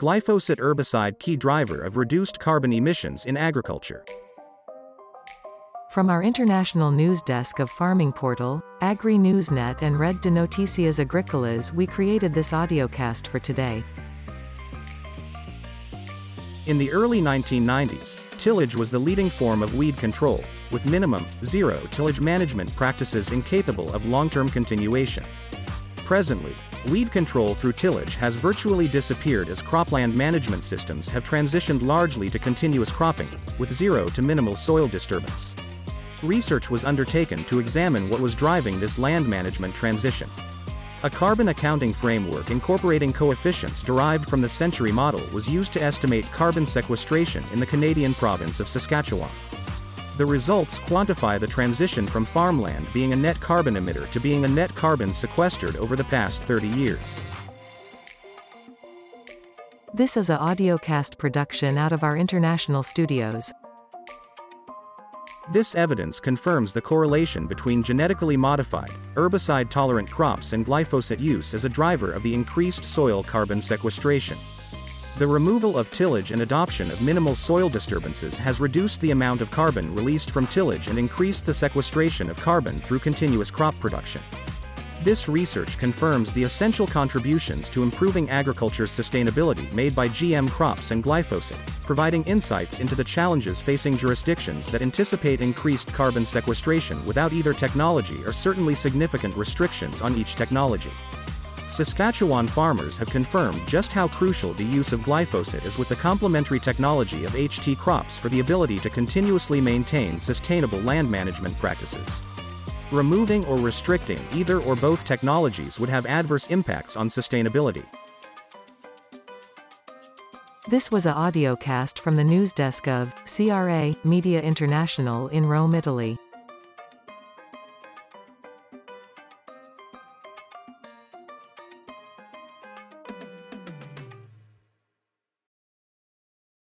Glyphosate herbicide key driver of reduced carbon emissions in agriculture. From our international news desk of Farming Portal, Agri Newsnet and Red de Noticias Agricolas we created this audiocast for today. In the early 1990s, tillage was the leading form of weed control, with minimum, zero tillage management practices incapable of long-term continuation. Presently, weed control through tillage has virtually disappeared as cropland management systems have transitioned largely to continuous cropping, with zero to minimal soil disturbance. Research was undertaken to examine what was driving this land management transition. A carbon accounting framework incorporating coefficients derived from the Century model was used to estimate carbon sequestration in the Canadian province of Saskatchewan. The results quantify the transition from farmland being a net carbon emitter to being a net carbon sequestered over the past 30 years. This is a audiocast production out of our international studios. This evidence confirms the correlation between genetically modified, herbicide-tolerant crops and glyphosate use as a driver of the increased soil carbon sequestration. The removal of tillage and adoption of minimal soil disturbances has reduced the amount of carbon released from tillage and increased the sequestration of carbon through continuous crop production. This research confirms the essential contributions to improving agriculture's sustainability made by GM crops and glyphosate, providing insights into the challenges facing jurisdictions that anticipate increased carbon sequestration without either technology or certainly significant restrictions on each technology. Saskatchewan farmers have confirmed just how crucial the use of glyphosate is with the complementary technology of HT crops for the ability to continuously maintain sustainable land management practices. Removing or restricting either or both technologies would have adverse impacts on sustainability. This was a audiocast from the news desk of CRA Media International in Rome, Italy.